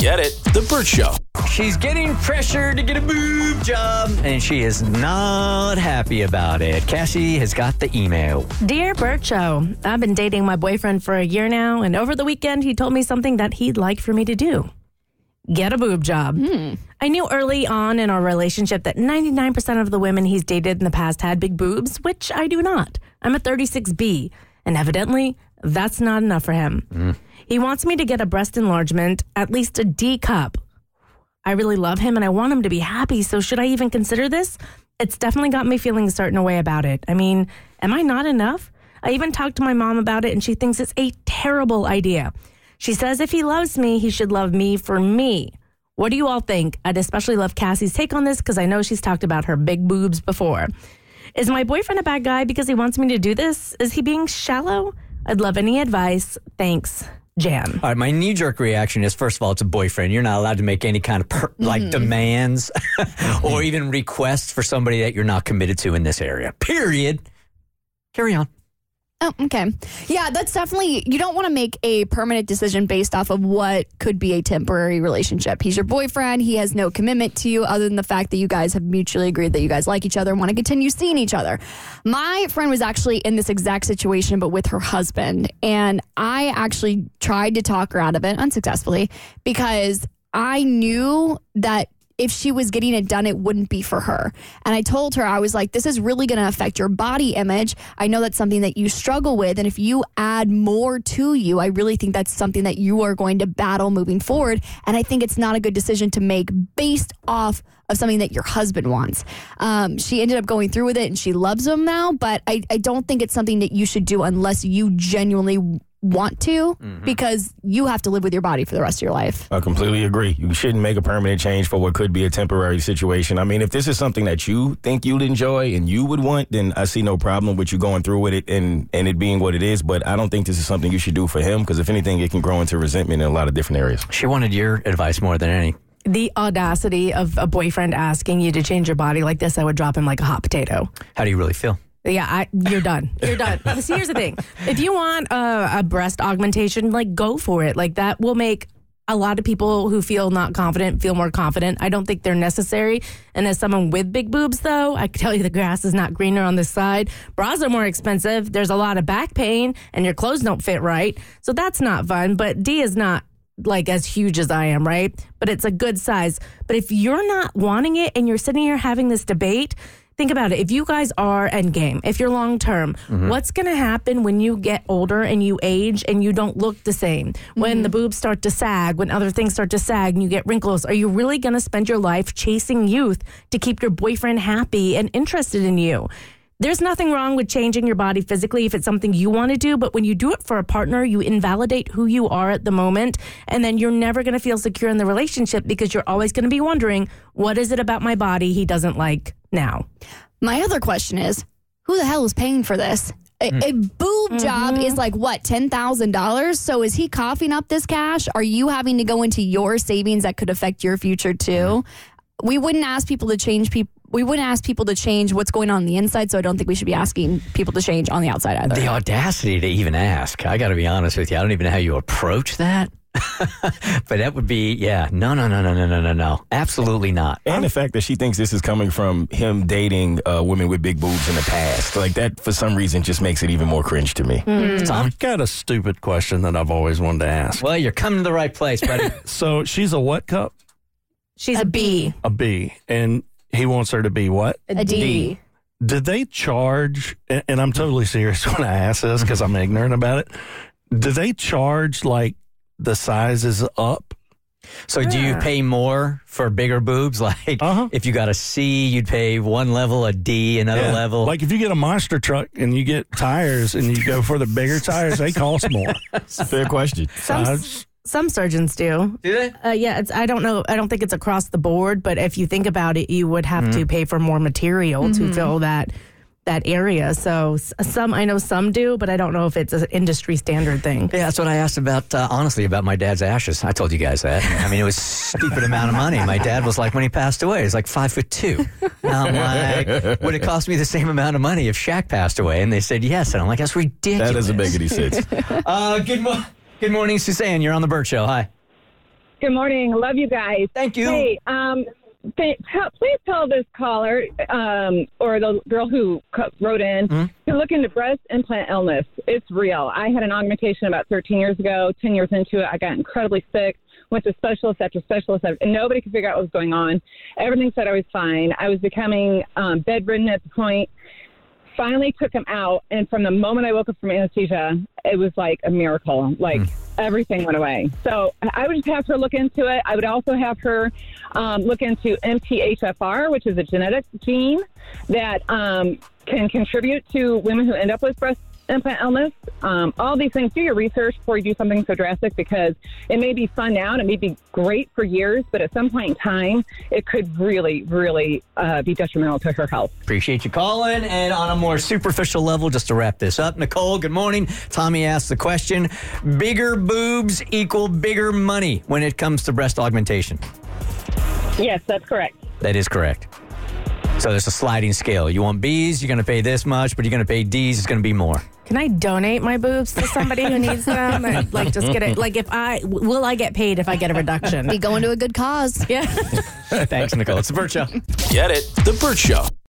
Get it? The Burt Show. She's getting pressure to get a boob job, and she is not happy about it. Cassie has got the email. Dear Burt Show, I've been dating my boyfriend for a year now, and over the weekend he told me something that he'd like for me to do. Get a boob job. Hmm. I knew early on in our relationship that 99% of the women he's dated in the past had big boobs, which I do not. I'm a 36B, and evidently that's not enough for him. Mm. He wants me to get a breast enlargement, at least a D cup. I really love him and I want him to be happy, so should I even consider this? It's definitely got me feeling a certain way about it. I mean, am I not enough? I even talked to my mom about it and she thinks it's a terrible idea. She says if he loves me, he should love me for me. What do you all think? I'd especially love Cassie's take on this because I know she's talked about her big boobs before. Is my boyfriend a bad guy because he wants me to do this? Is he being shallow? I'd love any advice. Thanks, Jan. All right, my knee jerk reaction is first of all, it's a boyfriend. You're not allowed to make any kind of per- mm-hmm. like demands or even requests for somebody that you're not committed to in this area. Period. Carry on. Oh, okay. Yeah, that's definitely, you don't want to make a permanent decision based off of what could be a temporary relationship. He's your boyfriend. He has no commitment to you other than the fact that you guys have mutually agreed that you guys like each other and want to continue seeing each other. My friend was actually in this exact situation, but with her husband. And I actually tried to talk her out of it unsuccessfully because I knew that if she was getting it done, it wouldn't be for her. And I told her, I was like, this is really going to affect your body image. I know that's something that you struggle with. And if you add more to you, I really think that's something that you are going to battle moving forward. And I think it's not a good decision to make based off of something that your husband wants. Um, she ended up going through with it and she loves him now, but I, I don't think it's something that you should do unless you genuinely want to mm-hmm. because you have to live with your body for the rest of your life. I completely agree. You shouldn't make a permanent change for what could be a temporary situation. I mean, if this is something that you think you'd enjoy and you would want, then I see no problem with you going through with it and, and it being what it is. But I don't think this is something you should do for him because if anything, it can grow into resentment in a lot of different areas. She wanted your advice more than any. The audacity of a boyfriend asking you to change your body like this, I would drop him like a hot potato. How do you really feel? Yeah, I, you're done. You're done. See, here's the thing: if you want a, a breast augmentation, like go for it. Like that will make a lot of people who feel not confident feel more confident. I don't think they're necessary. And as someone with big boobs, though, I can tell you the grass is not greener on this side. Bras are more expensive. There's a lot of back pain, and your clothes don't fit right. So that's not fun. But D is not like as huge as I am, right? But it's a good size. But if you're not wanting it and you're sitting here having this debate, think about it. If you guys are endgame, if you're long term, mm-hmm. what's going to happen when you get older and you age and you don't look the same? When mm-hmm. the boobs start to sag, when other things start to sag and you get wrinkles, are you really going to spend your life chasing youth to keep your boyfriend happy and interested in you? There's nothing wrong with changing your body physically if it's something you want to do, but when you do it for a partner, you invalidate who you are at the moment, and then you're never going to feel secure in the relationship because you're always going to be wondering, what is it about my body he doesn't like now? My other question is who the hell is paying for this? A, hmm. a boob mm-hmm. job is like what, $10,000? So is he coughing up this cash? Are you having to go into your savings that could affect your future too? Hmm. We wouldn't ask people to change people. We wouldn't ask people to change what's going on, on the inside, so I don't think we should be asking people to change on the outside either. The audacity to even ask. I got to be honest with you. I don't even know how you approach that. but that would be, yeah, no, no, no, no, no, no, no, no. Absolutely not. And the fact that she thinks this is coming from him dating uh, women with big boobs in the past, like that, for some reason, just makes it even more cringe to me. I've got a stupid question that I've always wanted to ask. Well, you're coming to the right place, buddy. So she's a what cup? She's a, B. A B. And he wants her to be what? A D. Did they charge? And and I'm totally serious when I ask this because I'm ignorant about it. Do they charge like the size is up? So do you pay more for bigger boobs? Like Uh-huh. if you got a C, you'd pay one level, a D, another Yeah. level. Like if you get a monster truck and you get tires and you go for the bigger tires, they cost more. Fair question. Some Uh, some surgeons do. do they? Uh, yeah, it's. I don't know. I don't think it's across the board, but if you think about it, you would have to pay for more material to fill that that area. So some I know some do, but I don't know if it's an industry standard thing. Yeah, that's what I asked about, uh, honestly, about my dad's ashes. I told you guys that. I mean, it was stupid amount of money. My dad was like, when he passed away, he was like five foot two. And I'm like, would it cost me the same amount of money if Shaq passed away? And they said yes. And I'm like, that's ridiculous. That doesn't make any sense. Uh, good, mo- good morning, Suzanne. You're on the Burt Show. Hi. Good morning. Love you guys. Thank you. Hey, um, th- tell, please tell this caller um, or the girl who co- wrote in to look into breast implant illness. It's real. I had an augmentation about 13 years ago. 10 years into it, I got incredibly sick. Went to specialist after specialist, and nobody could figure out what was going on. Everything said I was fine. I was becoming um, bedridden at the point. Finally took him out, and from the moment I woke up from anesthesia, it was like a miracle. Like everything went away. So I would just have her look into it. I would also have her um, look into MTHFR, which is a genetic gene that um, can contribute to women who end up with breast implant illness. Um, all these things, do your research before you do something so drastic because it may be fun now and it may be great for years, but at some point in time, it could really, really uh, be detrimental to her health. Appreciate you calling. And on a more superficial level, just to wrap this up, Nicole, good morning. Tommy asked the question Bigger boobs equal bigger money when it comes to breast augmentation. Yes, that's correct. That is correct. So there's a sliding scale. You want B's, you're going to pay this much, but you're going to pay D's, it's going to be more. Can I donate my boobs to somebody who needs them? Or, like, just get it. Like, if I will, I get paid if I get a reduction. Be going to a good cause. Yeah. Thanks, Nicole. It's the Burt Show. Get it? The Burt Show.